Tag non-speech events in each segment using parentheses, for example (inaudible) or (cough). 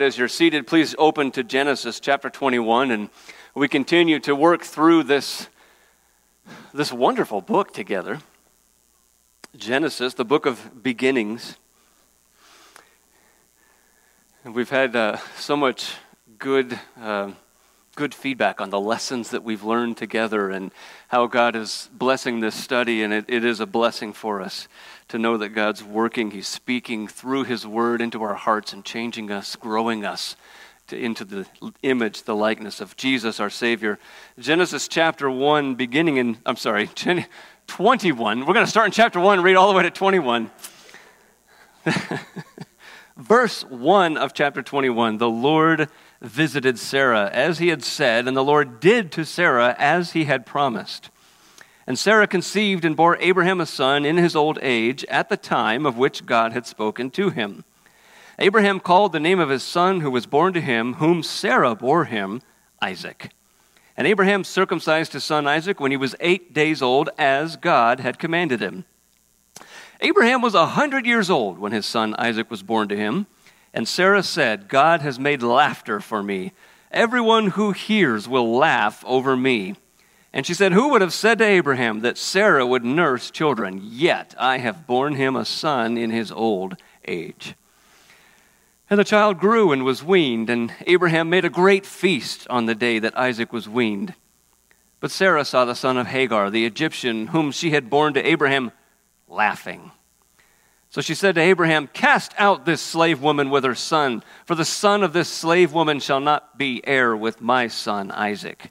As you're seated, please open to Genesis chapter 21, and we continue to work through this, this wonderful book together. Genesis, the book of beginnings. And we've had uh, so much good, uh, good feedback on the lessons that we've learned together and how God is blessing this study, and it, it is a blessing for us to know that God's working. He's speaking through His Word into our hearts and changing us, growing us to, into the image, the likeness of Jesus, our Savior. Genesis chapter 1, beginning in, I'm sorry, (laughs) 21. We're going to start in chapter 1 read all the way to 21. (laughs) Verse 1 of chapter 21 The Lord visited Sarah as he had said, and the Lord did to Sarah as he had promised. And Sarah conceived and bore Abraham a son in his old age at the time of which God had spoken to him. Abraham called the name of his son who was born to him, whom Sarah bore him, Isaac. And Abraham circumcised his son Isaac when he was eight days old, as God had commanded him. Abraham was a hundred years old when his son Isaac was born to him. And Sarah said, God has made laughter for me. Everyone who hears will laugh over me. And she said, Who would have said to Abraham that Sarah would nurse children? Yet I have borne him a son in his old age. And the child grew and was weaned, and Abraham made a great feast on the day that Isaac was weaned. But Sarah saw the son of Hagar, the Egyptian, whom she had borne to Abraham, laughing. So she said to Abraham, Cast out this slave woman with her son, for the son of this slave woman shall not be heir with my son Isaac.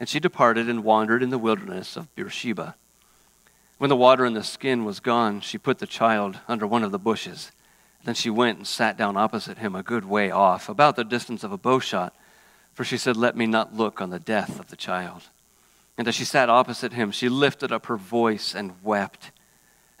and she departed and wandered in the wilderness of Beersheba. When the water in the skin was gone, she put the child under one of the bushes. Then she went and sat down opposite him a good way off, about the distance of a bowshot, for she said, Let me not look on the death of the child. And as she sat opposite him, she lifted up her voice and wept.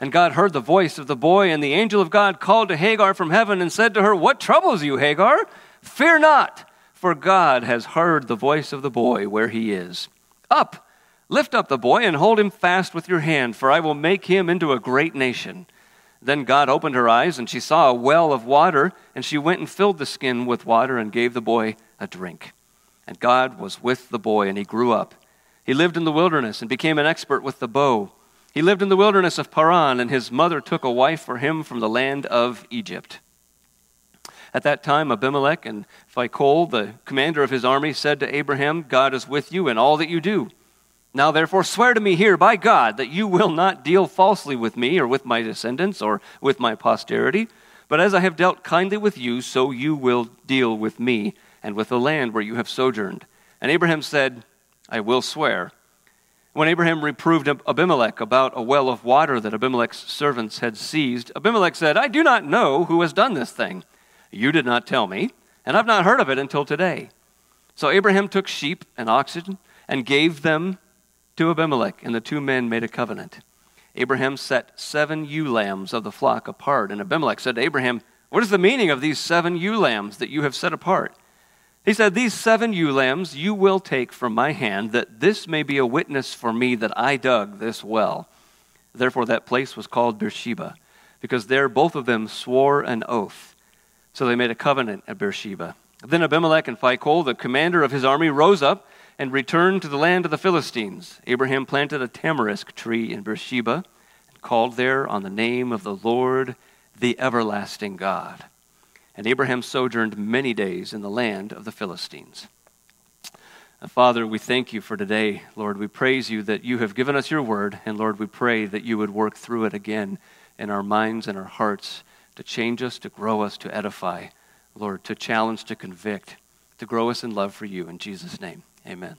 And God heard the voice of the boy, and the angel of God called to Hagar from heaven and said to her, What troubles you, Hagar? Fear not for God has heard the voice of the boy where he is. Up, lift up the boy, and hold him fast with your hand, for I will make him into a great nation. Then God opened her eyes, and she saw a well of water, and she went and filled the skin with water and gave the boy a drink. And God was with the boy, and he grew up. He lived in the wilderness and became an expert with the bow. He lived in the wilderness of Paran, and his mother took a wife for him from the land of Egypt. At that time, Abimelech and Phicol, the commander of his army, said to Abraham, God is with you in all that you do. Now, therefore, swear to me here by God that you will not deal falsely with me or with my descendants or with my posterity, but as I have dealt kindly with you, so you will deal with me and with the land where you have sojourned. And Abraham said, I will swear. When Abraham reproved Abimelech about a well of water that Abimelech's servants had seized, Abimelech said, I do not know who has done this thing. You did not tell me, and I've not heard of it until today. So Abraham took sheep and oxen and gave them to Abimelech, and the two men made a covenant. Abraham set seven ewe lambs of the flock apart, and Abimelech said to Abraham, What is the meaning of these seven ewe lambs that you have set apart? He said, These seven ewe lambs you will take from my hand, that this may be a witness for me that I dug this well. Therefore, that place was called Beersheba, because there both of them swore an oath. So they made a covenant at Beersheba. Then Abimelech and Phicol, the commander of his army, rose up and returned to the land of the Philistines. Abraham planted a tamarisk tree in Beersheba and called there on the name of the Lord, the everlasting God. And Abraham sojourned many days in the land of the Philistines. Uh, Father, we thank you for today. Lord, we praise you that you have given us your word. And Lord, we pray that you would work through it again in our minds and our hearts to change us, to grow us, to edify, Lord, to challenge, to convict, to grow us in love for you. In Jesus' name, amen.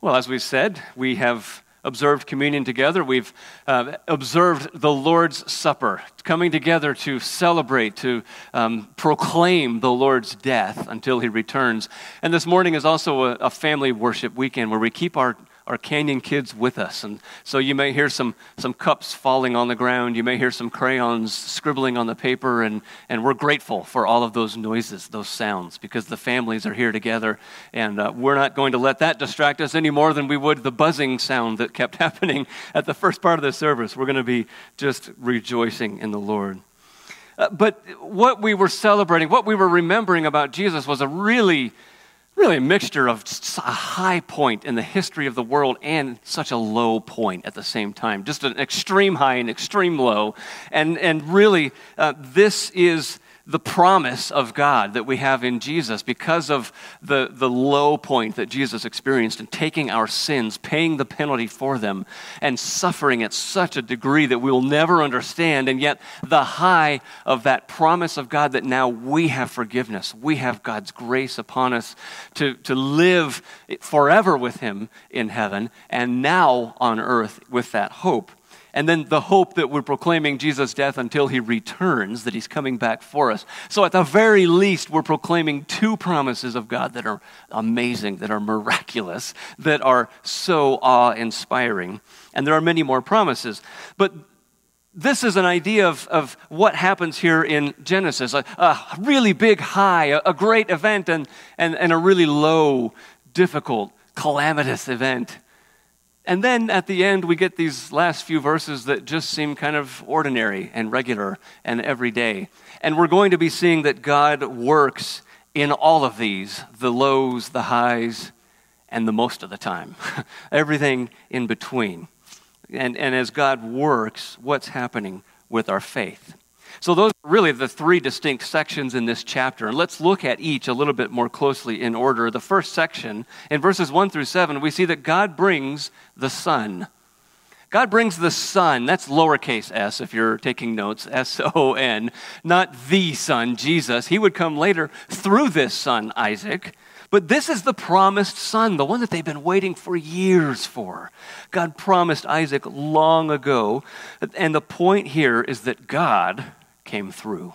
Well, as we said, we have observed communion together. We've uh, observed the Lord's Supper, coming together to celebrate, to um, proclaim the Lord's death until he returns. And this morning is also a, a family worship weekend where we keep our our Canyon kids with us. And so you may hear some, some cups falling on the ground. You may hear some crayons scribbling on the paper. And, and we're grateful for all of those noises, those sounds, because the families are here together. And uh, we're not going to let that distract us any more than we would the buzzing sound that kept (laughs) happening at the first part of the service. We're going to be just rejoicing in the Lord. Uh, but what we were celebrating, what we were remembering about Jesus was a really really a mixture of a high point in the history of the world and such a low point at the same time. Just an extreme high and extreme low. And, and really, uh, this is the promise of God that we have in Jesus because of the, the low point that Jesus experienced in taking our sins, paying the penalty for them, and suffering at such a degree that we will never understand. And yet, the high of that promise of God that now we have forgiveness, we have God's grace upon us to, to live forever with Him in heaven, and now on earth with that hope and then the hope that we're proclaiming Jesus' death until he returns, that he's coming back for us. So, at the very least, we're proclaiming two promises of God that are amazing, that are miraculous, that are so awe inspiring. And there are many more promises. But this is an idea of, of what happens here in Genesis a, a really big high, a, a great event, and, and, and a really low, difficult, calamitous event. And then at the end, we get these last few verses that just seem kind of ordinary and regular and everyday. And we're going to be seeing that God works in all of these the lows, the highs, and the most of the time. (laughs) Everything in between. And, and as God works, what's happening with our faith? So, those are really the three distinct sections in this chapter. And let's look at each a little bit more closely in order. The first section, in verses 1 through 7, we see that God brings the Son. God brings the Son, that's lowercase s if you're taking notes, S O N, not the Son, Jesus. He would come later through this Son, Isaac. But this is the promised son, the one that they've been waiting for years for. God promised Isaac long ago. And the point here is that God came through.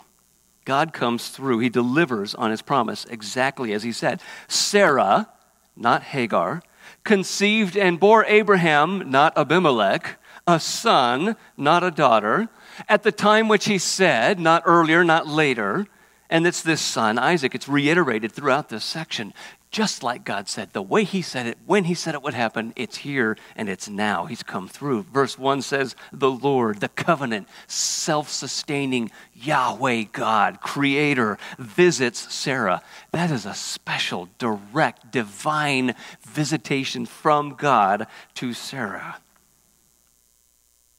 God comes through. He delivers on his promise exactly as he said. Sarah, not Hagar, conceived and bore Abraham, not Abimelech, a son, not a daughter, at the time which he said, not earlier, not later. And it's this son, Isaac. It's reiterated throughout this section just like God said. The way He said it, when He said it would happen, it's here and it's now. He's come through. Verse 1 says, The Lord, the covenant, self sustaining Yahweh God, Creator, visits Sarah. That is a special, direct, divine visitation from God to Sarah.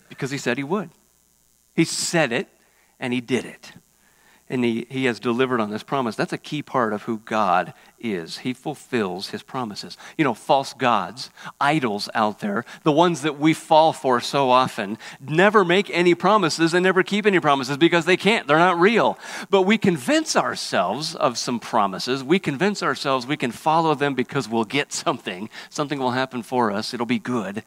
Because He said He would. He said it and He did it and he, he has delivered on this promise. That's a key part of who God is. He fulfills his promises. You know, false gods, idols out there, the ones that we fall for so often, never make any promises and never keep any promises because they can't. They're not real. But we convince ourselves of some promises. We convince ourselves we can follow them because we'll get something. Something will happen for us. It'll be good.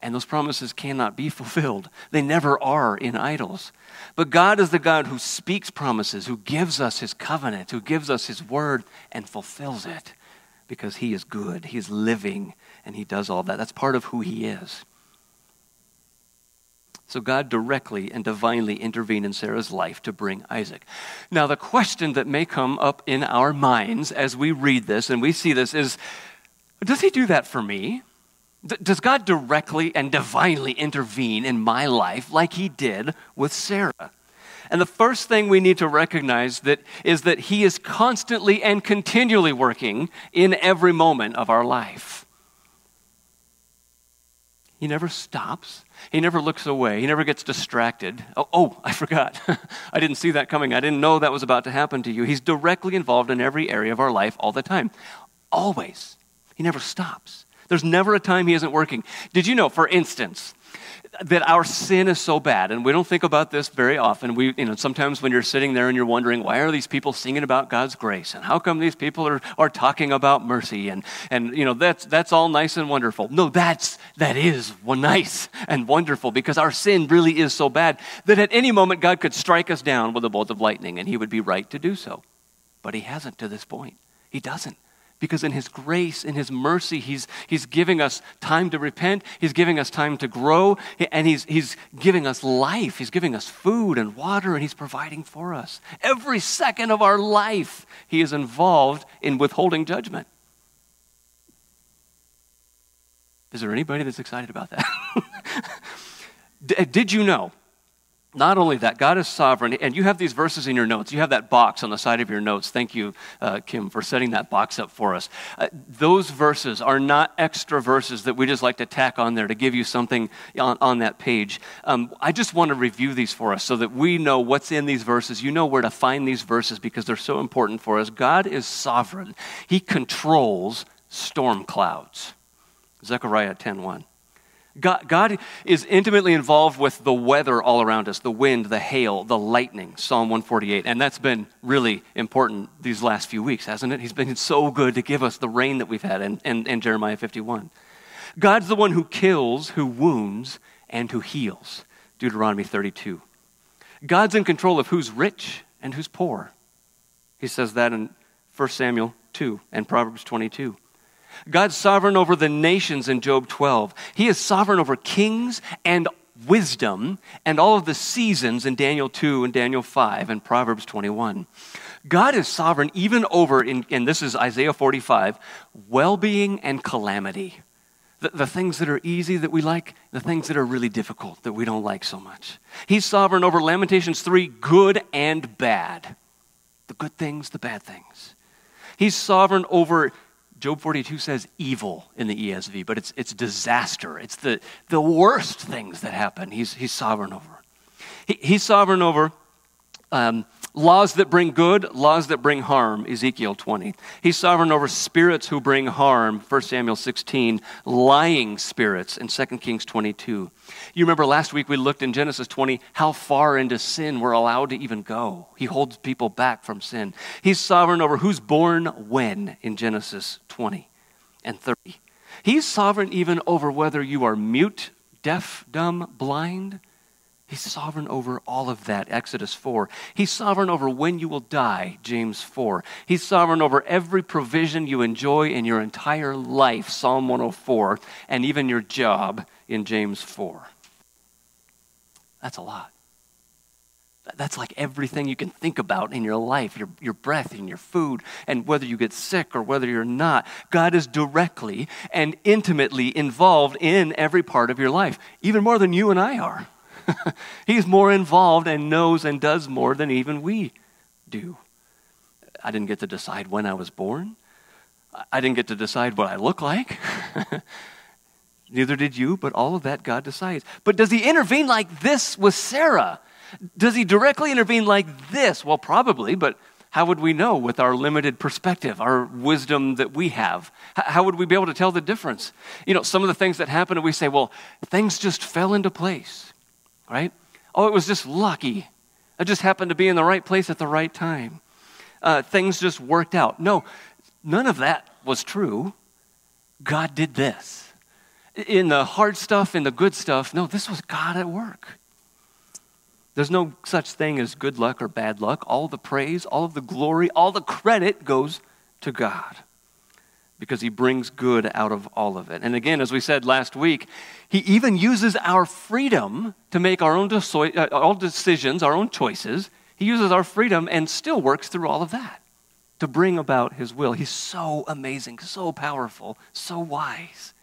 And those promises cannot be (laughs) fulfilled. They never are in idols. But God is the God who speaks promises, who gives us his covenant, who gives us his word and fulfills it because he is good. He is living and he does all that. That's part of who he is. So God directly and divinely intervened in Sarah's life to bring Isaac. Now, the question that may come up in our minds as we read this and we see this is Does he do that for me? Does God directly and divinely intervene in my life like he did with Sarah? And the first thing we need to recognize that is that he is constantly and continually working in every moment of our life. He never stops. He never looks away. He never gets distracted. Oh, oh I forgot. (laughs) I didn't see that coming. I didn't know that was about to happen to you. He's directly involved in every area of our life all the time. Always. He never stops. There's never a time he isn't working. Did you know, for instance, that our sin is so bad, and we don't think about this very often. We, you know, sometimes when you're sitting there and you're wondering, why are these people singing about God's grace? And how come these people are, are talking about mercy? And, and you know, that's, that's all nice and wonderful. No, that's, that is nice and wonderful because our sin really is so bad that at any moment God could strike us down with a bolt of lightning and he would be right to do so. But he hasn't to this point. He doesn't because in his grace, in his mercy, he's, he's giving us time to repent, he's giving us time to grow, and he's, he's giving us life. He's giving us food and water, and he's providing for us. Every second of our life, he is involved in withholding judgment. Is there anybody that's excited about that? (laughs) Did you know not only that, God is sovereign, and you have these verses in your notes. You have that box on the side of your notes. Thank you, uh, Kim, for setting that box up for us. Uh, those verses are not extra verses that we just like to tack on there to give you something on, on that page. Um, I just want to review these for us so that we know what's in these verses. You know where to find these verses because they're so important for us. God is sovereign, He controls storm clouds. Zechariah 10 1. God, God, is intimately involved with the weather all around us the wind, the hail, the lightning, Psalm 148. And that's been really important these last few weeks, hasn't it? He's been so good to give us the rain that we've had in, in, in Jeremiah 51. God's the one who kills, who wounds, and who heals, Deuteronomy 32. God's in control of who's rich and who's poor. He says that in 1 Samuel 2 and Proverbs 22. God's sovereign over the nations in Job 12. He is sovereign over kings and wisdom and all of the seasons in Daniel 2 and Daniel 5 and Proverbs 21. God is sovereign even over, in, and this is Isaiah 45, well being and calamity. The, the, things that are easy that we like, the things that are really difficult that we don't like so much. He's sovereign over Lamentations 3, good and bad. The good things, the bad things. He's sovereign over Job 42 says evil in the ESV, but it's, it's disaster. It's the, the worst things that happen. He's, he's sovereign over. He, he's sovereign over um, laws that bring good, laws that bring harm, Ezekiel 20. He's sovereign over spirits who bring harm, 1 Samuel 16, lying spirits in 2 Kings 22. You remember last week we looked in Genesis 20 how far into sin we're allowed to even go. He holds people back from sin. He's sovereign over who's born when in Genesis 20 and 30. He's sovereign even over whether you are mute, deaf, dumb, blind, He's sovereign over all of that, Exodus 4. He's sovereign over when you will die, James 4. He's sovereign over every provision you enjoy in your entire life, Psalm 104, and even your job in James 4. That's a lot. That's like everything you can think about in your life your, your breath and your food, and whether you get sick or whether you're not. God is directly and intimately involved in every part of your life, even more than you and I are. (laughs) He's more involved and knows and does more than even we do. I didn't get to decide when I was born. I didn't get to decide what I look like. (laughs) Neither did you, but all of that God decides. But does he intervene like this with Sarah? Does he directly intervene like this? Well, probably, but how would we know with our limited perspective, our wisdom that we have? How would we be able to tell the difference? You know, some of the things that happen, and we say, well, things just fell into place right? Oh, it was just lucky. I just happened to be in the right place at the right time. Uh, things just worked out. No, none of that was true. God did this. In the hard stuff, in the good stuff, no, this was God at work. There's no such thing as good luck or bad luck. All the praise, all of the glory, all the credit goes to God because he brings good out of all of it. And again, as we said last week, he even uses our freedom to make our own uh, all decisions, our own choices. He uses our freedom and still works through all of that to bring about his will. He's so amazing, so powerful, so wise.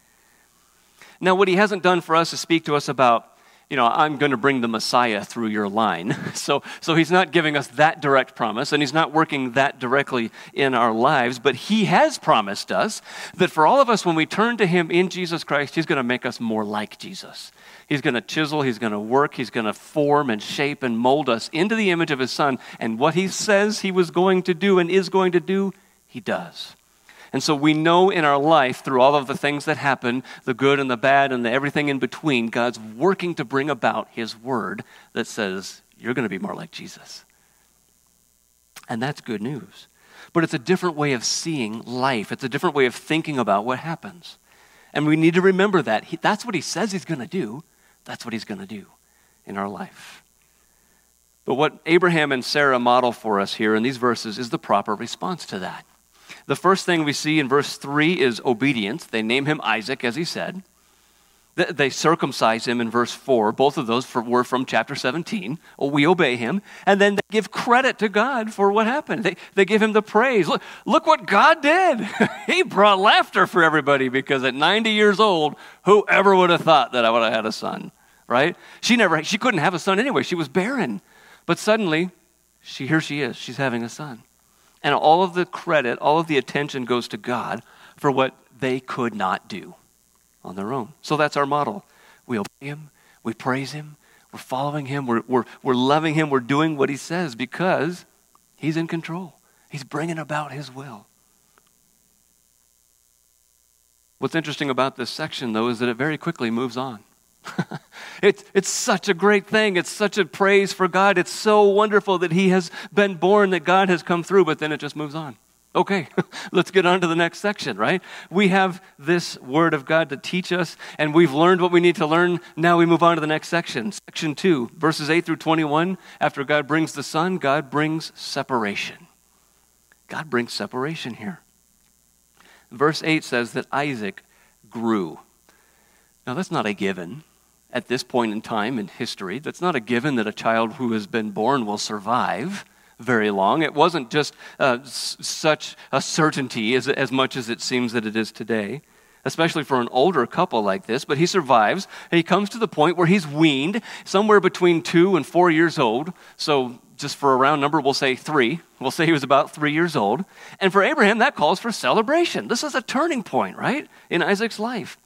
Now, what he hasn't done for us is speak to us about you know, I'm going to bring the Messiah through your line. (laughs) So, so he's not giving us that direct promise, and he's not working that directly in our lives, but he has promised us that for all of us, when we turn to him in Jesus Christ, he's going to make us more like Jesus. He's going to chisel, he's going to work, he's going to form and shape and mold us into the image of his son. And what he says he was going to do and is going to do, he does. And so we know in our life, through all of the things that happen, the good and the bad and the everything in between, God's working to bring about His word that says, you're going to be more like Jesus. And that's good news. But it's a different way of seeing life, it's a different way of thinking about what happens. And we need to remember that. He, that's what He says He's going to do. That's what He's going to do in our life. But what Abraham and Sarah model for us here in these verses is the proper response to that. The first thing we see in verse 3 is obedience. They name him Isaac, as he said. They circumcise him in verse 4. Both of those were from chapter 17. We obey him. And then they give credit to God for what happened. They, they give him the praise. Look, look what God did. (laughs) he brought laughter for everybody because at 90 years old, whoever would have thought that I would have had a son, right? She never, she couldn't have a son anyway. She was barren. But suddenly, she, here she is. She's having a son. And all of the credit, all of the attention goes to God for what they could not do on their own. So that's our model. We obey Him, we praise Him, we're following Him, we're, we're, we're loving Him, we're doing what He says because He's in control. He's bringing about His will. What's interesting about this section, though, is that it very quickly moves on. (laughs) it's, it's such a great thing. It's such a praise for God. It's so wonderful that He has been born, that God has come through, but then it just moves on. Okay, (laughs) let's get on to the next section, right? We have this Word of God to teach us, and we've learned what we need to learn. Now we move on to the next section. Section 2, verses 8 through 21. After God brings the Son, God brings separation. God brings separation here. Verse 8 says that Isaac grew. Now, that's not a given at this point in time in history. That's not a given that a child who has been born will survive very long. It wasn't just uh, s- such a certainty as, as much as it seems that it is today, especially for an older couple like this. But he survives, and he comes to the point where he's weaned, somewhere between two and four years old. So, just for a round number, we'll say three. We'll say he was about three years old. And for Abraham, that calls for celebration. This is a turning point, right, in Isaac's life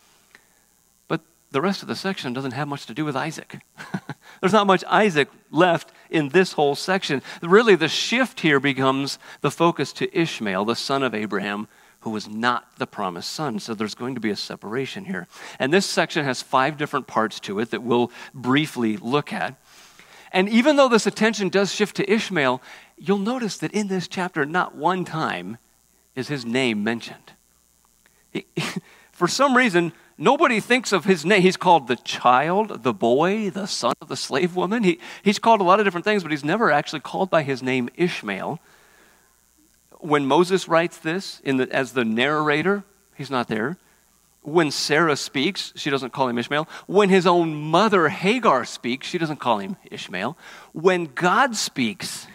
the rest of the section doesn't have much to do with Isaac. (laughs) There's not much Isaac left in this whole section. Really, the shift here becomes the focus to Ishmael, the son of Abraham, who was not the promised son. So there's going to be a separation here. And this section has five different parts to it that we'll briefly look at. And even though this attention does shift to Ishmael, you'll notice that in this chapter, not one time is his name mentioned. He, (laughs) for some reason, Nobody thinks of his name. He's called the child, the boy, the son of the slave woman. He, he's called a lot of different things, but he's never actually called by his name Ishmael. When Moses writes this the, as the narrator, he's not there. When Sarah speaks, she doesn't call him Ishmael. When his own mother Hagar speaks, she doesn't call him Ishmael. When God speaks,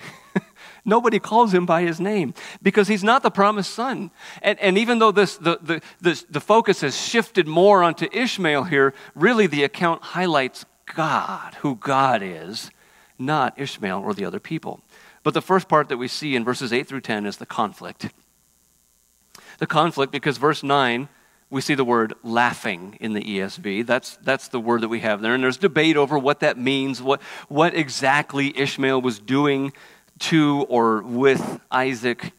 Nobody calls him by his name because he's not the promised son. And, and even though this, the, the, this, the focus has shifted more onto Ishmael here, really the account highlights God, who God is, not Ishmael or the other people. But the first part that we see in verses 8 through 10 is the conflict. The conflict, because verse 9, we see the word laughing in the ESV. That's, that's the word that we have there. And there's debate over what that means, what, what exactly Ishmael was doing to or with Isaac.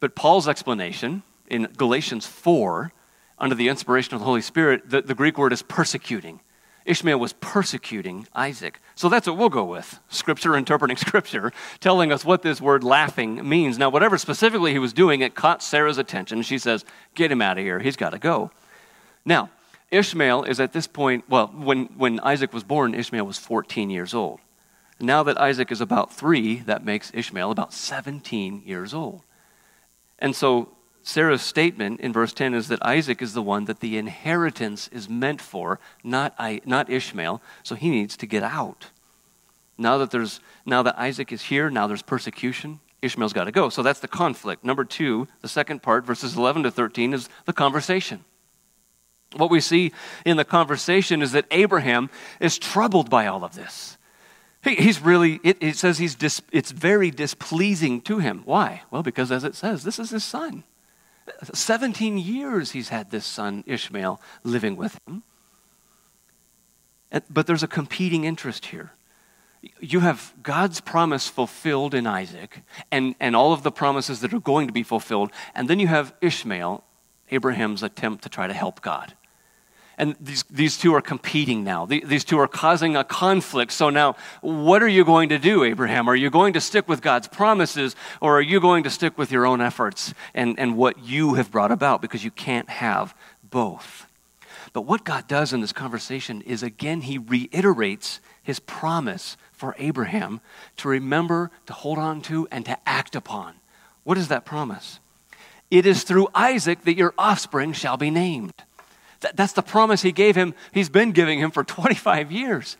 But Paul's explanation in Galatians 4, under the inspiration of the Holy Spirit, the, the Greek word is persecuting. Ishmael was persecuting Isaac. So that's what we'll go with. Scripture interpreting (laughs) Scripture, telling us what this word laughing means. Now, whatever specifically he was doing, it caught Sarah's attention. She says, Get him out of here. He's got to go. Now, Ishmael is at this point, well, when, when Isaac was born, Ishmael was 14 years old. Now that Isaac is about three, that makes Ishmael about 17 years old. And so Sarah's statement in verse 10 is that Isaac is the one that the inheritance is meant for, not, I, not Ishmael, so he needs to get out. Now that, there's, now that Isaac is here, now there's persecution, Ishmael's got to go. So that's the conflict. Number two, the second part, verses 11 to 13, is the conversation. What we see in the conversation is that Abraham is troubled by all of this. He's really, it, it says he's dis, it's very displeasing to him. Why? Well, because as it says, this is his son. 17 years he's had this son, Ishmael, living with him. But there's a competing interest here. You have God's promise fulfilled in Isaac and, and all of the promises that are going to be fulfilled, and then you have Ishmael Abraham's attempt to try to help God. And these, these two are competing now. These two are causing a conflict. So now, what are you going to do, Abraham? Are you going to stick with God's promises, or are you going to stick with your own efforts and, and what you have brought about? Because you can't have both. But what God does in this conversation is, again, he reiterates his promise for Abraham to remember, to hold on to, and to act upon. What is that promise? It is through Isaac that your offspring shall be named. That's the promise he gave him. He's been giving him for (laughs) 25 years.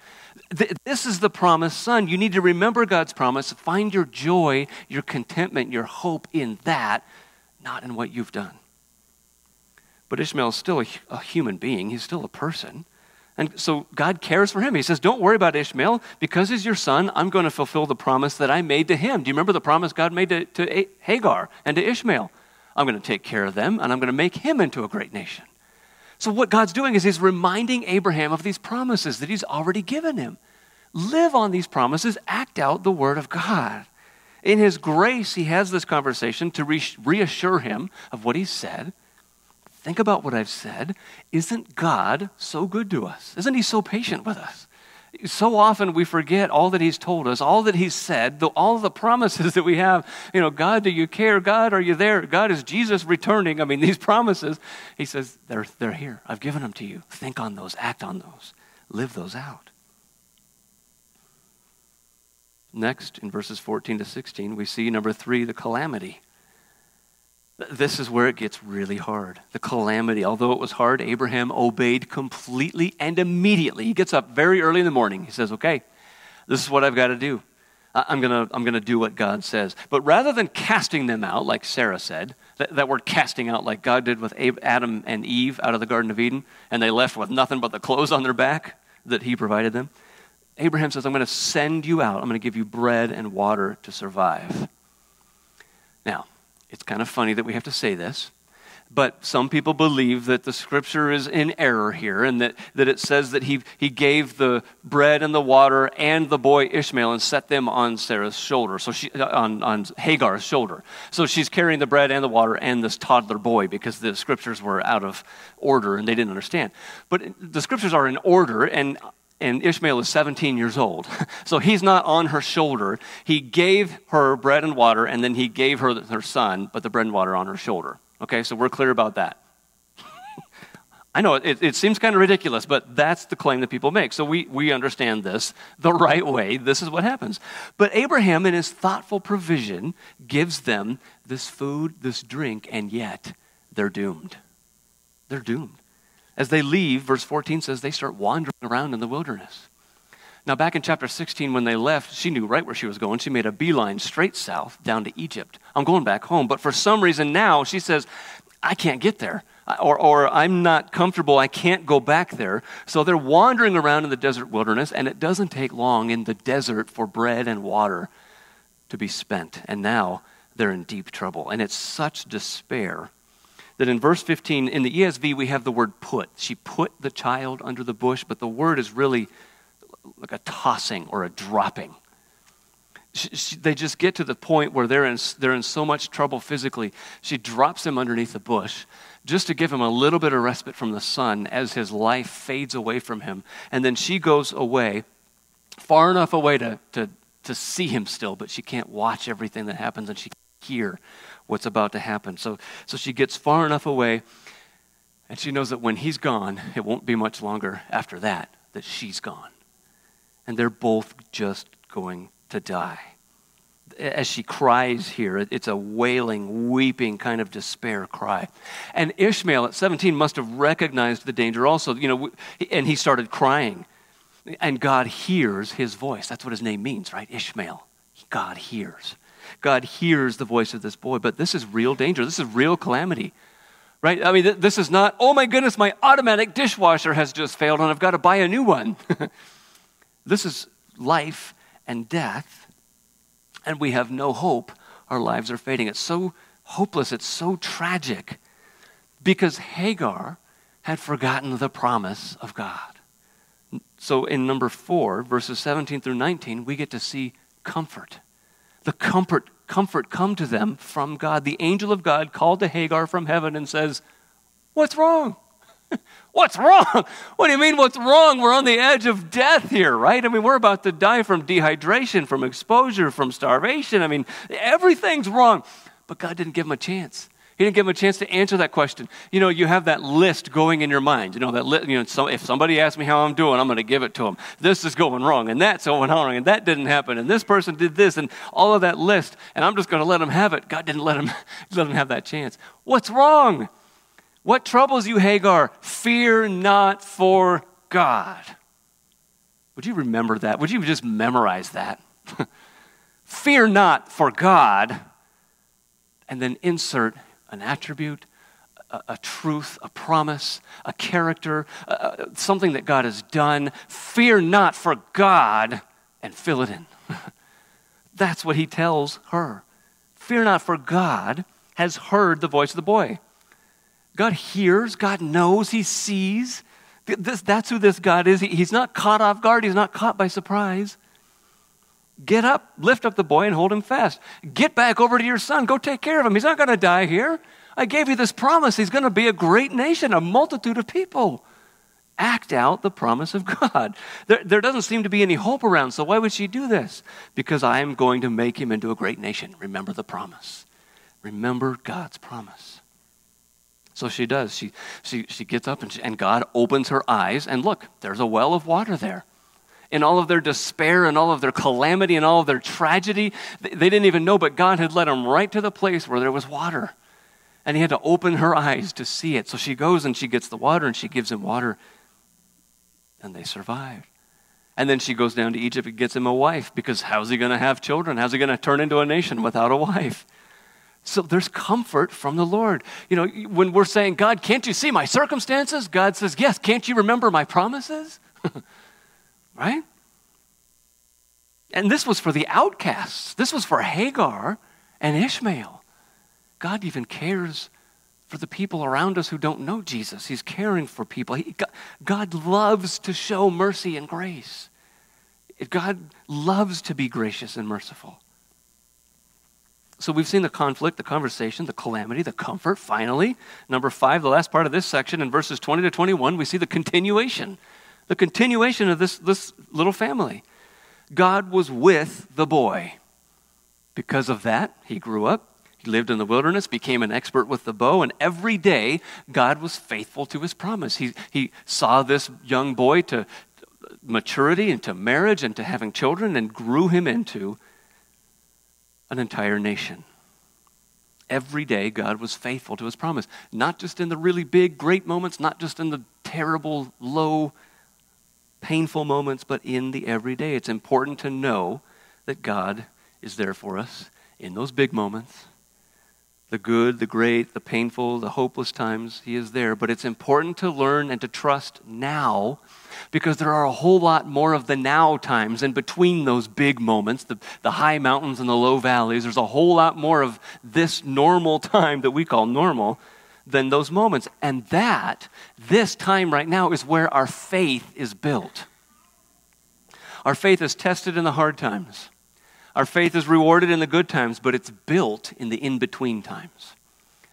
This is the promised son. You need to remember God's promise. Find your joy, your contentment, your hope in that, not in what you've done. But Ishmael is still a, a human being, he's still a person. And so God cares for him. He says, Don't worry about Ishmael. Because he's your son, I'm going to fulfill the promise that I made to him. Do you remember the promise God made to, to Hagar and to Ishmael? I'm going to take care of them, and I'm going to make him into a great nation. So, what God's doing is He's reminding Abraham of these promises that He's already given him. Live on these promises, act out the Word of God. In His grace, He has this conversation to reassure him of what He said. Think about what I've said. Isn't God so good to us? Isn't He so patient with us? So often we forget all that he's told us, all that he's said, the, all the promises (laughs) that we have. You know, God, do you care? God, are you there? God, is Jesus returning? I mean, these (laughs) promises. He says, they're, they're here. I've given them to you. Think on those, act on those, live those out. Next, in verses 14 to 16, we see number three, the calamity. This is where it gets really hard. The calamity. Although it was hard, Abraham obeyed completely and immediately. He gets up very early in the morning. He says, Okay, this is what I've got to do. I'm going to I'm to do what God says. But rather than casting them out, like Sarah said, that, that word casting out, like God did with Adam and Eve out of the Garden of Eden, and they left with nothing but the clothes on their back that He provided them, Abraham says, I'm going to send you out. I'm going to give you bread and water to survive. Now, it's kind of funny that we have to say this, but some people believe that the scripture is in error here and that, that it says that he, he gave the bread and the water and the boy Ishmael and set them on Sarah's shoulder, so she, uh, on, on Hagar's shoulder. So she's carrying the bread and the water and this toddler boy because the scriptures were out of order and they didn't understand. But the scriptures are in order, and and Ishmael is 17 years old. (laughs) So he's not on her shoulder. He gave her bread and water, and then he gave her her son, but the bread and water on her shoulder. Okay, so we're clear about that. (laughs) I know it, it seems kind of ridiculous, but that's the claim that people make. So we, we understand this (laughs) the right way. This is what happens. But Abraham, in his thoughtful provision, gives them this food, this drink, and yet they're doomed. They're doomed. As they leave, verse 14 says they start wandering around in the wilderness. Now, back in chapter 16, when they left, she knew right where she was going. She made a beeline straight south down to Egypt. I'm going back home. But for some reason now, she says, I can't get there. Or, or I'm not comfortable. I can't go back there. So they're wandering around in the desert wilderness, and it doesn't take long in the desert for bread and water to be spent. And now they're in deep trouble. And it's such despair that in verse 15, in the ESV, we have the word put. She put the child under the bush, but the word is really like a tossing or a dropping. She, she, they just get to the point where they're in, they're in so much trouble physically. She drops him underneath the bush just to give him a little bit of respite from the sun as his life fades away from him. And then she goes away, far enough away to, to, to see him still, but she can't watch everything that happens and she hear what's about to happen. So, so she gets far enough away, and she knows that when he's gone, it won't be much longer after that that she's gone. And they're both just going to die. As she cries here, it's a wailing, weeping kind of despair cry. And Ishmael at 17 must have recognized the danger also, you know, and he started crying. And God hears his voice. That's what his name means, right? Ishmael. God hears. God hears the voice of this boy. But this is real danger. This is real calamity. Right? I mean, th- this is not, oh my goodness, my automatic dishwasher has just failed and I've got to buy a new one. (laughs) this is life and death, and we have no hope. Our lives are fading. It's so hopeless, it's so tragic because Hagar had forgotten the promise of God. So in number four, verses 17 through 19, we get to see comfort the comfort, comfort come to them from God. The angel of God called to Hagar from heaven and says, What's wrong? (laughs) What's wrong? What do you mean, what's wrong? We're on the edge of death here, right? I mean, we're about to die from dehydration, from exposure, from starvation. I mean, everything's wrong. But God didn't give him a chance. He didn't give him a chance to answer that question. You know, you have that list going in your mind. You know, that you know, so if somebody asks me how I'm doing, I'm going to give it to them. This is going wrong, and that's going wrong, and that didn't happen, and this person did this, and all of that list, and I'm just going to let him have it. God didn't let him, (laughs) let him have that chance. What's wrong? What troubles you, Hagar? Fear not for God. Would you remember that? Would you just memorize that? (laughs) Fear not for God. And then insert an attribute, a, a truth, a promise, a character, something that God has done. Fear not for God and fill it in. (laughs) That's what he tells her. Fear not for God has heard the voice of the boy. God hears, God knows, He sees. This, that's who this God is. He, he's not caught off guard, He's not caught by surprise. Get up, lift up the boy, and hold him fast. Get back over to your son. Go take care of him. He's not going to die here. I gave you this promise. He's going to be a great nation, a multitude of people. Act out the promise of God. There, there doesn't seem to be any hope around, so why would she do this? Because I am going to make him into a great nation. Remember the promise. Remember God's promise. So she does. She, she, she gets up and, she, and God opens her eyes, and look, there's a well of water there. In all of their despair and all of their calamity and all of their tragedy, they, didn't even know, but God had led them right to the place where there was water. And he had to open her eyes to see it. So she goes and she gets the water and she gives him water, and they survive. And then she goes down to Egypt and gets him a wife because how's he going to have children? How's he going to turn into a nation without a wife? So there's comfort from the Lord. You know, when we're saying, God, can't you see my circumstances? God says, Yes, can't you remember my promises? (laughs) right? And this was for the outcasts. This was for Hagar and Ishmael. God even cares for the people around us who don't know Jesus. He's caring for people. He, God, loves to show mercy and grace. God loves to be gracious and merciful. So we've seen the conflict, the conversation, the calamity, the comfort. Finally, number five, the last part of this section in verses 20 to 21, we see the continuation. The continuation of this, this little family. God was with the boy. Because of that, he grew up. He lived in the wilderness, became an expert with the bow, and every day God was faithful to his promise. He, he saw this young boy to maturity and to marriage and to having children and grew him into an entire nation. Every day, God was faithful to his promise. Not just in the really big, great moments, not just in the terrible, low, painful moments, but in the everyday. It's important to know that God is there for us in those big moments the good, the great, the painful, the hopeless times. He is there. But it's important to learn and to trust now because there are a whole lot more of the now times in between those big moments, the, the high mountains and the low valleys. There's a whole lot more of this normal (laughs) time that we call normal than those moments. And that, this time right now, is where our faith is built. Our faith is tested in the hard times. Our faith is rewarded in the good times, but it's built in the in between times.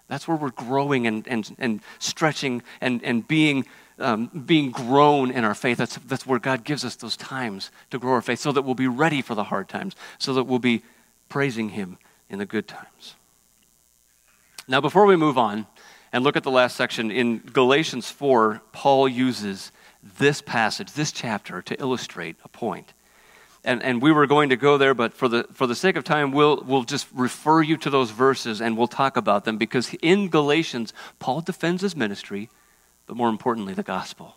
That's where we're growing and, and, and stretching and, and being um, being grown in our faith. That's, that's where God gives us those times to grow our faith so that we'll be ready for the hard times, so that we'll be praising Him in the good times. Now, before we move on and look at the last section, in Galatians 4, Paul uses this passage, this chapter, to illustrate a point. And, and we were going to go there, but for the, for the sake of time, we'll, we'll just refer you to those verses and we'll talk about them because in Galatians, Paul defends his ministry but more importantly, the gospel.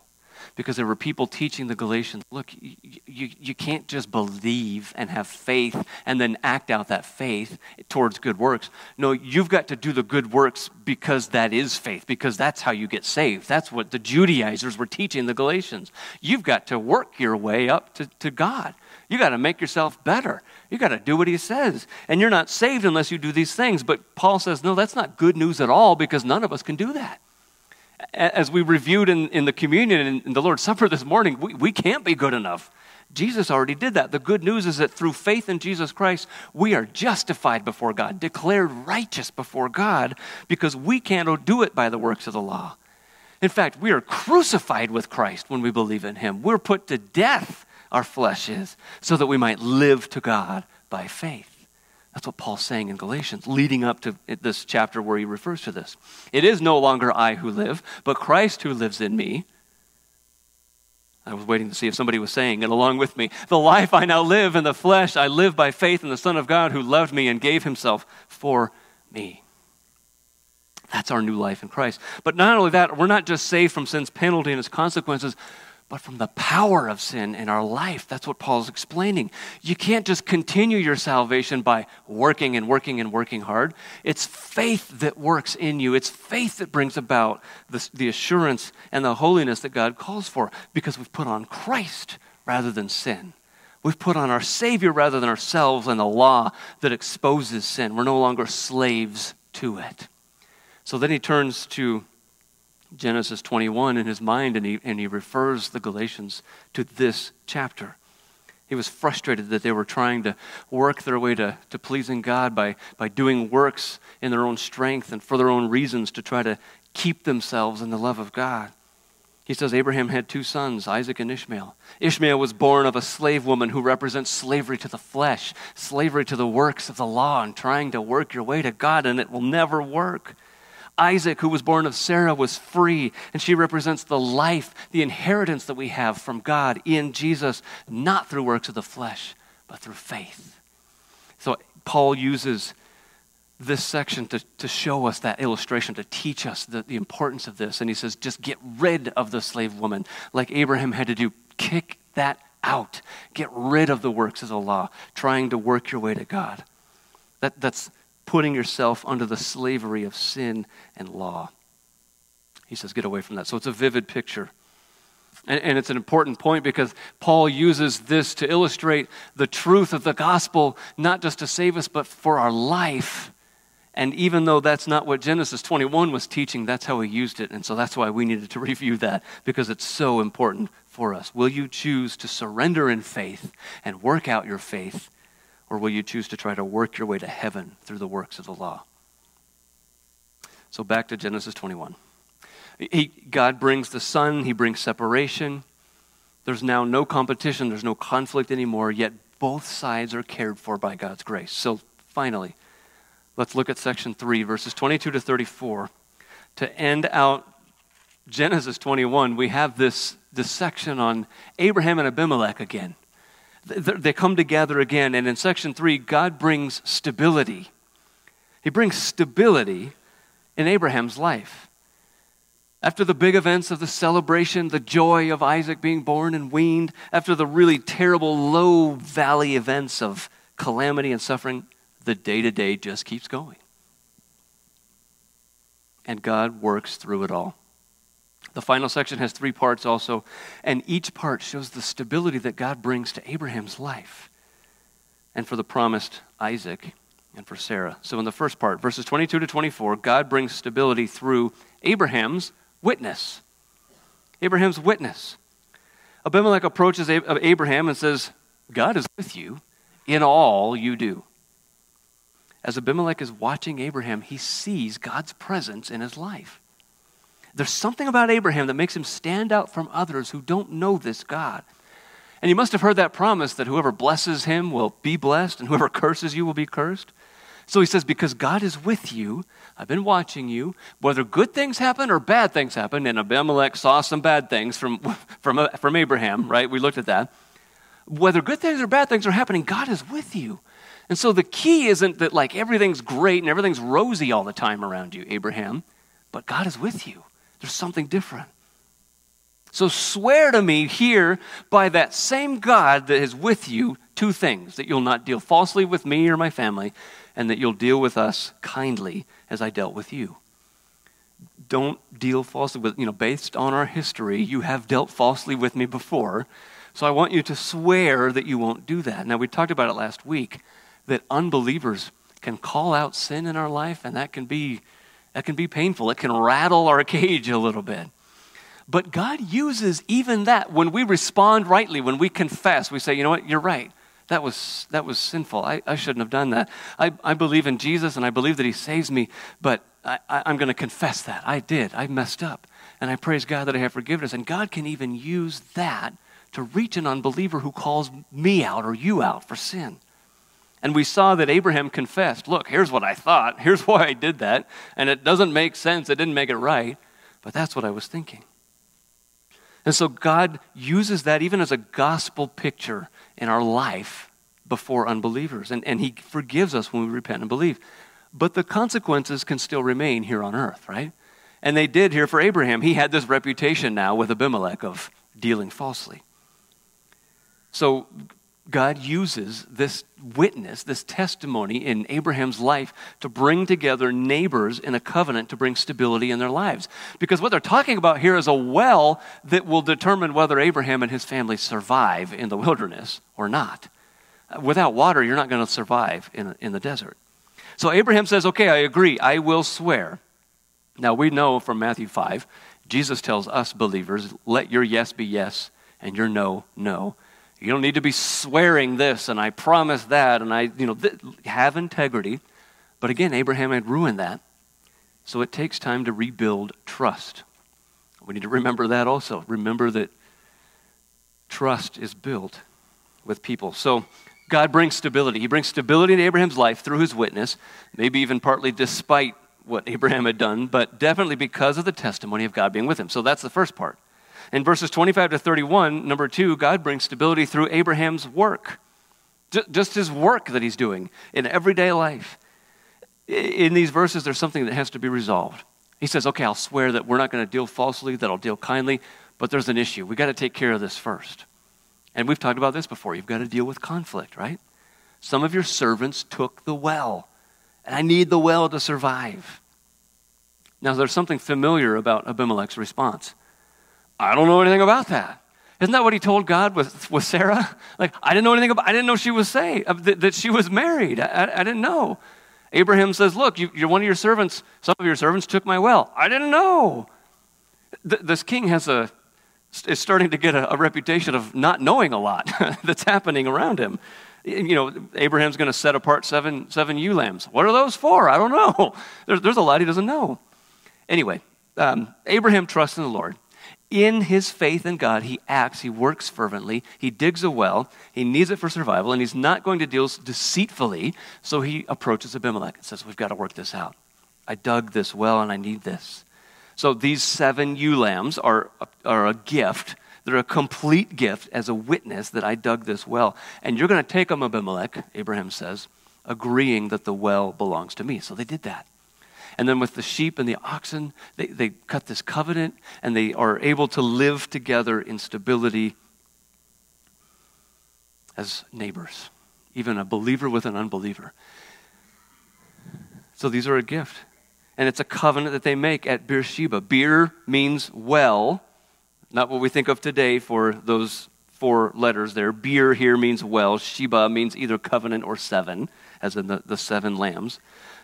Because there were people teaching the Galatians look, you, you, you, can't just believe and have faith and then act out that faith towards good works. No, you've got to do the good works because that is faith, because that's how you get saved. That's what the Judaizers were teaching the Galatians. You've got to work your way up to, to God. You got to make yourself better. You got to do what he says. And you're not saved unless you do these things. But Paul says, no, that's not good news at all because none of us can do that as we reviewed in, in the communion and in the Lord's Supper this morning, we, we can't be good enough. Jesus already did that. The good news is that through faith in Jesus Christ, we are justified before God, declared righteous before God, because we can't do it by the works of the law. In fact, we are crucified with Christ when we believe in him. We're put to death, our flesh is, so that we might live to God by faith. That's what Paul's saying in Galatians, leading up to this chapter where he refers to this. It is no longer I who live, but Christ who lives in me. I was waiting to see if somebody was saying it along with me. The life I now live in the flesh, I live by faith in the Son of God who loved me and gave himself for me. That's our new life in Christ. But not only that, we're not just saved from sin's penalty and its consequences, but from the power of sin in our life. That's what Paul's explaining. You can't just continue your salvation by working and working and working hard. It's faith that works in you, it's faith that brings about the, the assurance and the holiness that God calls for because we've put on Christ rather than sin. We've put on our Savior rather than ourselves and the law that exposes sin. We're no longer slaves to it. So then he turns to Genesis 21 in his mind, and he, and he refers the Galatians to this chapter. He was frustrated that they were trying to work their way to, to pleasing God by, by doing works in their own strength and for their own reasons to try to keep themselves in the love of God. He says Abraham had two sons, Isaac and Ishmael. Ishmael was born of a slave woman who represents slavery to the flesh, slavery to the works of the law, and trying to work your way to God, and it will never work. Isaac, who was born of Sarah, was free, and she represents the life, the inheritance that we have from God in Jesus, not through works of the flesh, but through faith. So Paul uses this section to, to show us that illustration, to teach us the, the importance of this. And he says, just get rid of the slave woman, like Abraham had to do. Kick that out. Get rid of the works of the law, trying to work your way to God. That, that's putting yourself under the slavery of sin and law. He says, get away from that. So it's a vivid picture. And, and, it's an important point because Paul uses this to illustrate the truth of the gospel, not just to save us, but for our life. And even though that's not what Genesis 21 was teaching, that's how he used it. And so that's why we needed to (laughs) review that because it's so important for us. Will you choose to surrender in faith and work out your faith or will you choose to try to work your way to heaven through the works of the law? So back to Genesis 21. He, God brings the Son, He brings separation. There's now no competition, there's no conflict anymore, yet both sides are cared for by God's grace. So finally, let's look at section 3, verses 22 to 34. To end out Genesis 21, we have this, this section on Abraham and Abimelech again they come together again. And in section three, God brings stability. He brings stability in Abraham's life. After the big events of the celebration, the joy of Isaac being born and weaned, after the really terrible low valley events of calamity and suffering, the day to day just keeps going. And God works through it all. The final section has three parts also, and each part shows the stability that God brings to Abraham's life and for the promised Isaac and for Sarah. So, in the first part, verses 22 to 24, God brings stability through Abraham's witness. Abraham's witness. Abimelech approaches uh, Abraham and says, God is with you in all you do. As Abimelech is watching Abraham, he sees God's presence in his life. There's something about Abraham that makes him stand out from others who don't know this God. And you must have heard that promise that whoever blesses him will be blessed, and whoever (laughs) curses you will be cursed. So he says, Because God is with you, I've been watching you, whether good things happen or bad things happen. And Abimelech saw some bad things from, (laughs) from, uh, from Abraham, right? We looked at that. Whether good things or bad things are happening, God is with you. And so the key isn't that like everything's great and everything's rosy all the time around you, Abraham, but God is with you. There's something different. So swear to me here by that same God that is with you two things that you'll not deal falsely with me or my family, and that you'll deal with us kindly as I dealt with you. Don't deal falsely with, you know, based on our history, you have dealt falsely with me before. So I want you to swear that you won't do that. Now, we talked about it last week that unbelievers can call out sin in our life, and that can be that can be painful. It can rattle our (laughs) cage a little bit. But God uses even that when we respond rightly, when we confess, we say, you know what, you're right. That was, that was sinful. I, I shouldn't have done that. I, I believe in Jesus and I believe that He saves me, but I, I, I'm going to confess that. I did. I messed up. And I praise God that I have forgiveness. And God can even use that to reach an unbeliever who calls me out or you out for sin. And we saw that Abraham confessed, Look, here's what I thought. (laughs) Here's why I did that. And it doesn't make sense. It didn't make it right. But that's what I was thinking. And so God uses that even as a gospel picture in our life before unbelievers. And, and He forgives us when we repent and believe. But the consequences can still remain here on earth, right? And they did here for Abraham. He had this reputation now with Abimelech of dealing falsely. So God uses this witness, this testimony in Abraham's life to bring together neighbors in a covenant to bring stability in their lives. Because what they're talking about here is a well that will determine whether Abraham and his family survive in the wilderness or not. Without water, you're not going to survive in, in the desert. So Abraham says, Okay, I agree, I will swear. Now we know from Matthew 5, Jesus tells us believers, let your yes be yes and your no, no. You don't need to be swearing this and I promise that and I, you know, th- have integrity. But again, Abraham had ruined that. So it takes time to rebuild trust. We need to remember that also. Remember that trust is built with people. So God brings stability. He brings stability in Abraham's life through his witness, maybe even partly despite what (laughs) Abraham had done, but definitely because of the testimony of God being with him. So that's the first part. In verses 25 to 31, number two, God brings stability through Abraham's work. Just his work that he's doing in everyday life. In these verses, there's something that has to be resolved. He says, okay, I'll swear that we're not going to deal falsely, that I'll deal kindly, but there's an issue. We've got to take care of this first. And we've talked about this before. You've got to deal with conflict, right? Some of your servants took the well, and I need the well to survive. Now, there's something familiar about Abimelech's response. I don't know anything about that. Isn't that what he told God with, with Sarah? Like, I didn't know anything about, I didn't know she was saved, uh, that, that she was married. I, I, I, didn't know. Abraham says, look, you, are one of your servants. Some of your servants took my well. I didn't know. Th- this king has a, is starting to get a, a reputation of not knowing a lot (laughs) that's happening around him. You know, Abraham's going to set apart seven, seven ewe lambs. What are those for? I don't know. (laughs) There's, there's a lot he doesn't know. Anyway, um, Abraham trusts in the Lord in his faith in God, he acts, he works fervently, he digs a well, he needs it for survival, and he's not going to deal deceitfully, so he approaches Abimelech and says, We've got to work this out. I dug this well and I need this. So these seven ewe lambs are, are a gift. They're a complete gift as a witness that I dug this well. And you're going to take them, Abimelech, Abraham says, agreeing that the well belongs to me. So they did that. And then with the sheep and the oxen, they, they cut this covenant and they are able to live together in stability as neighbors, even a believer with an unbeliever. So these are a gift. And it's a covenant that they make at Beersheba. Beer means well, not what we think of today for those four letters there. Beer here means well. Sheba means either covenant or seven, as in the, the seven lambs.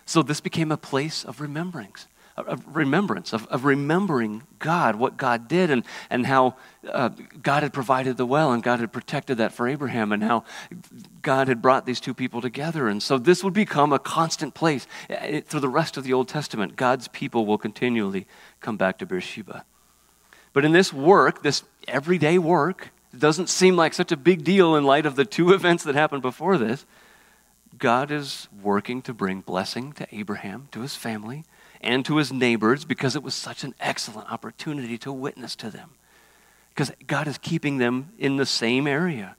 So this became a place of remembrance, of remembrance, of, of remembering God, what God did, and, and how uh, God had provided the well, and God had protected that for Abraham, and how God had brought these two people together. And so this would become a constant place it, through the rest of the Old Testament. God's people will continually come back to Beersheba. But in this work, this everyday work, it doesn't seem like such a big deal in light of the two (laughs) events that happened before this. God is working to bring blessing to Abraham, to his family, and to his neighbors because it was such an excellent opportunity to witness to them. Because God is keeping them in the same area.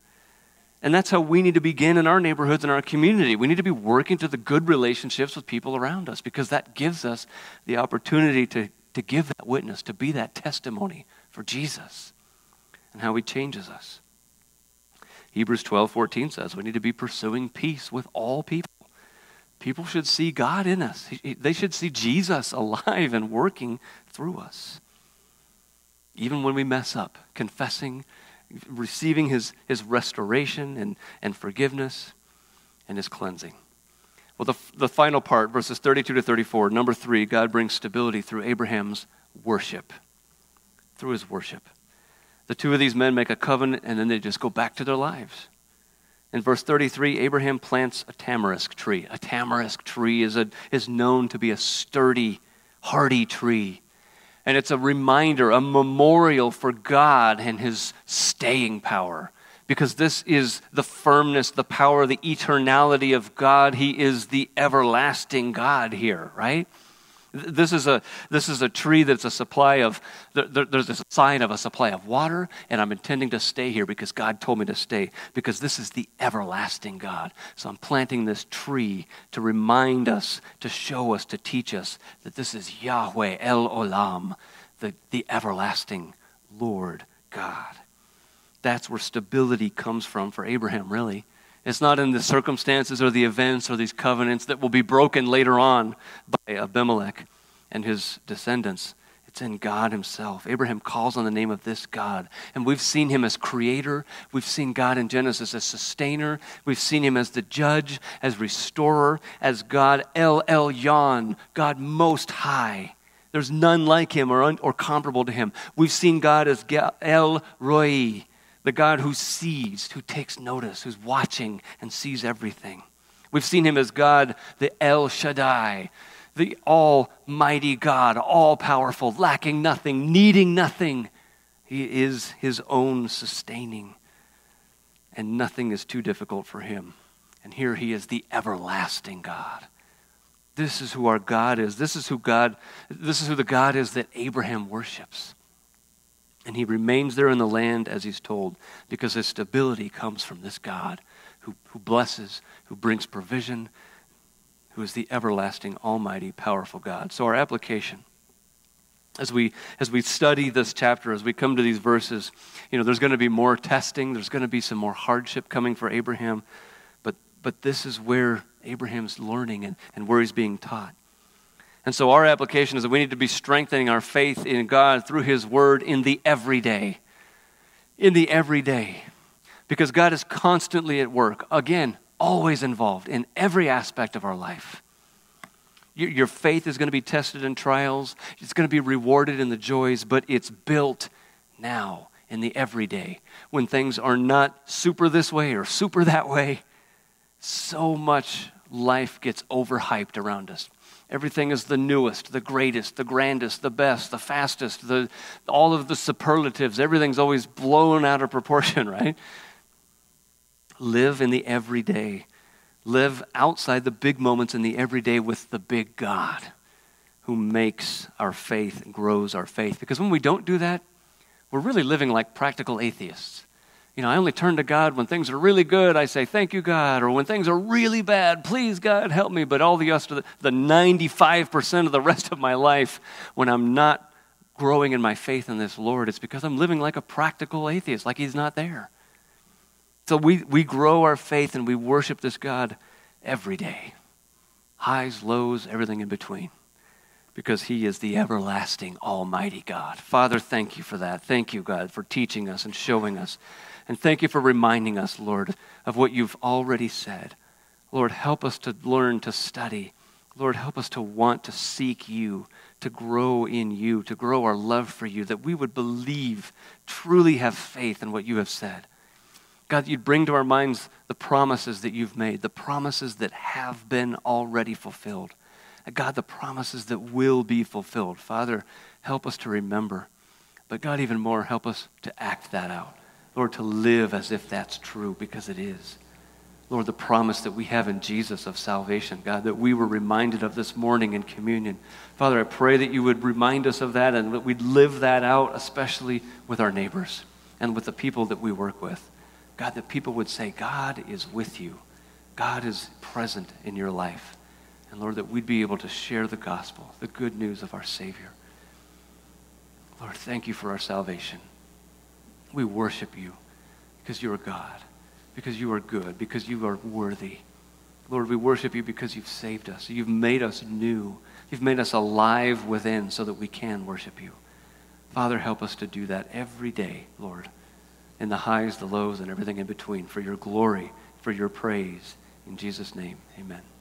And that's how we need to begin in our neighborhoods and our community. We need to be working to the good relationships with people around us because that gives us the opportunity to, to give that witness, to be that testimony for Jesus and how he changes us. Hebrews 12 14 says we need to be pursuing peace with all people. People should see God in us, they should see Jesus (laughs) alive and working through us. Even when we mess up, confessing, receiving his, his restoration and, and forgiveness and his cleansing. Well, the, the final part, verses 32 to 34, number three, God brings stability through Abraham's worship. Through his worship. The two of these men make a covenant and then they just go back to their lives. In verse 33, Abraham plants a tamarisk tree. A tamarisk tree is, a, is known to be a sturdy, hardy tree. And it's a reminder, a memorial for God and his staying power. Because this is the firmness, the power, the eternality of God. He is the everlasting God here, right? This is a, this is a tree that's a supply of, there, there's a sign of a supply of water, and I'm intending to stay here because God told me to stay, because this is the everlasting God. So I'm planting this tree to remind us, to show us, to teach us that this is Yahweh El Olam, the, the everlasting Lord God. That's where stability comes from for Abraham, really. It's not in the circumstances or the events or these covenants that will be broken later on by Abimelech and his descendants. It's in God Himself. Abraham calls on the name of this God. And we've seen Him as creator. We've seen God in Genesis as sustainer. We've seen Him as the judge, as restorer, as God El Elyon, God most high. There's none like Him or, un- or comparable to Him. We've seen God as El Roi, the God who sees, who takes notice, who's watching and sees everything. We've seen him as God, the El Shaddai, the Almighty God, all powerful, lacking nothing, needing nothing. He is his own sustaining, and nothing is too difficult for him. And here he is the everlasting God. This is who our God is. This is who God this is who the God is that Abraham worships. And he remains there in the land as he's told because his stability comes from this God who, who blesses, who brings provision, who is the everlasting, almighty, powerful God. So, our application. As we, as we study this chapter, as we come to these verses, you know, there's going to be more testing, there's going to be some more hardship coming for Abraham, but, but this is where Abraham's learning and, and where he's being taught. And so our application is that we need to be strengthening our faith in God through His Word in the everyday. In the everyday. Because God is constantly at work. Again, always involved in every aspect of our life. Your faith is going to be tested in trials, it's going to be rewarded in the joys, but it's built now in the everyday. When things are not super this way or super that way, so much life gets overhyped around us. Everything is the newest, the greatest, the grandest, the best, the fastest, the, all of the superlatives. Everything's always blown out of proportion, (laughs) right? Live in the everyday. Live outside the big moments in the everyday with the big God who makes our faith and grows our faith. Because when we don't do that, we're really living like practical atheists. You know, I only turn to God when things are really good. I say, Thank you, God. Or when things are really bad, please, God, help me. But all the rest of the, the 95% of the rest of my life, when I'm not growing in my faith in this Lord, it's because I'm living like a practical atheist, like He's not there. So we, we grow our faith and we worship this God every day highs, lows, everything in between because he is the everlasting, almighty God. Father, thank you for that. Thank you, God, for teaching us and showing us and thank you for reminding us, Lord, of what you've already said. Lord, help us to learn to study. Lord, help us to want to seek you, to grow in you, to grow our love for you, that we would believe, truly have faith in what you have said. God, you'd bring to our minds the promises that you've made, the promises that have been already fulfilled. God, the promises that will be fulfilled. Father, help us to remember. But God, even more, help us to act that out. Lord, to live as if that's true because it is. Lord, the promise that we have in Jesus of salvation, God, that we were reminded of this morning in communion. Father, I pray that you would remind us of that and that we'd live that out, especially with our neighbors and with the people that we work with. God, that people would say, God is with you. God is present in your life. And Lord, that we'd be able to share the gospel, the good news of our Savior. Lord, thank you for our salvation. We worship you because you are God, because you are good, because you are worthy. Lord, we worship you because you've saved us. You've made us new. You've made us alive within so that we can worship you. Father, help us to do that every day, Lord, in the highs, the lows, and everything in between, for your glory, for your praise. In Jesus' name, amen.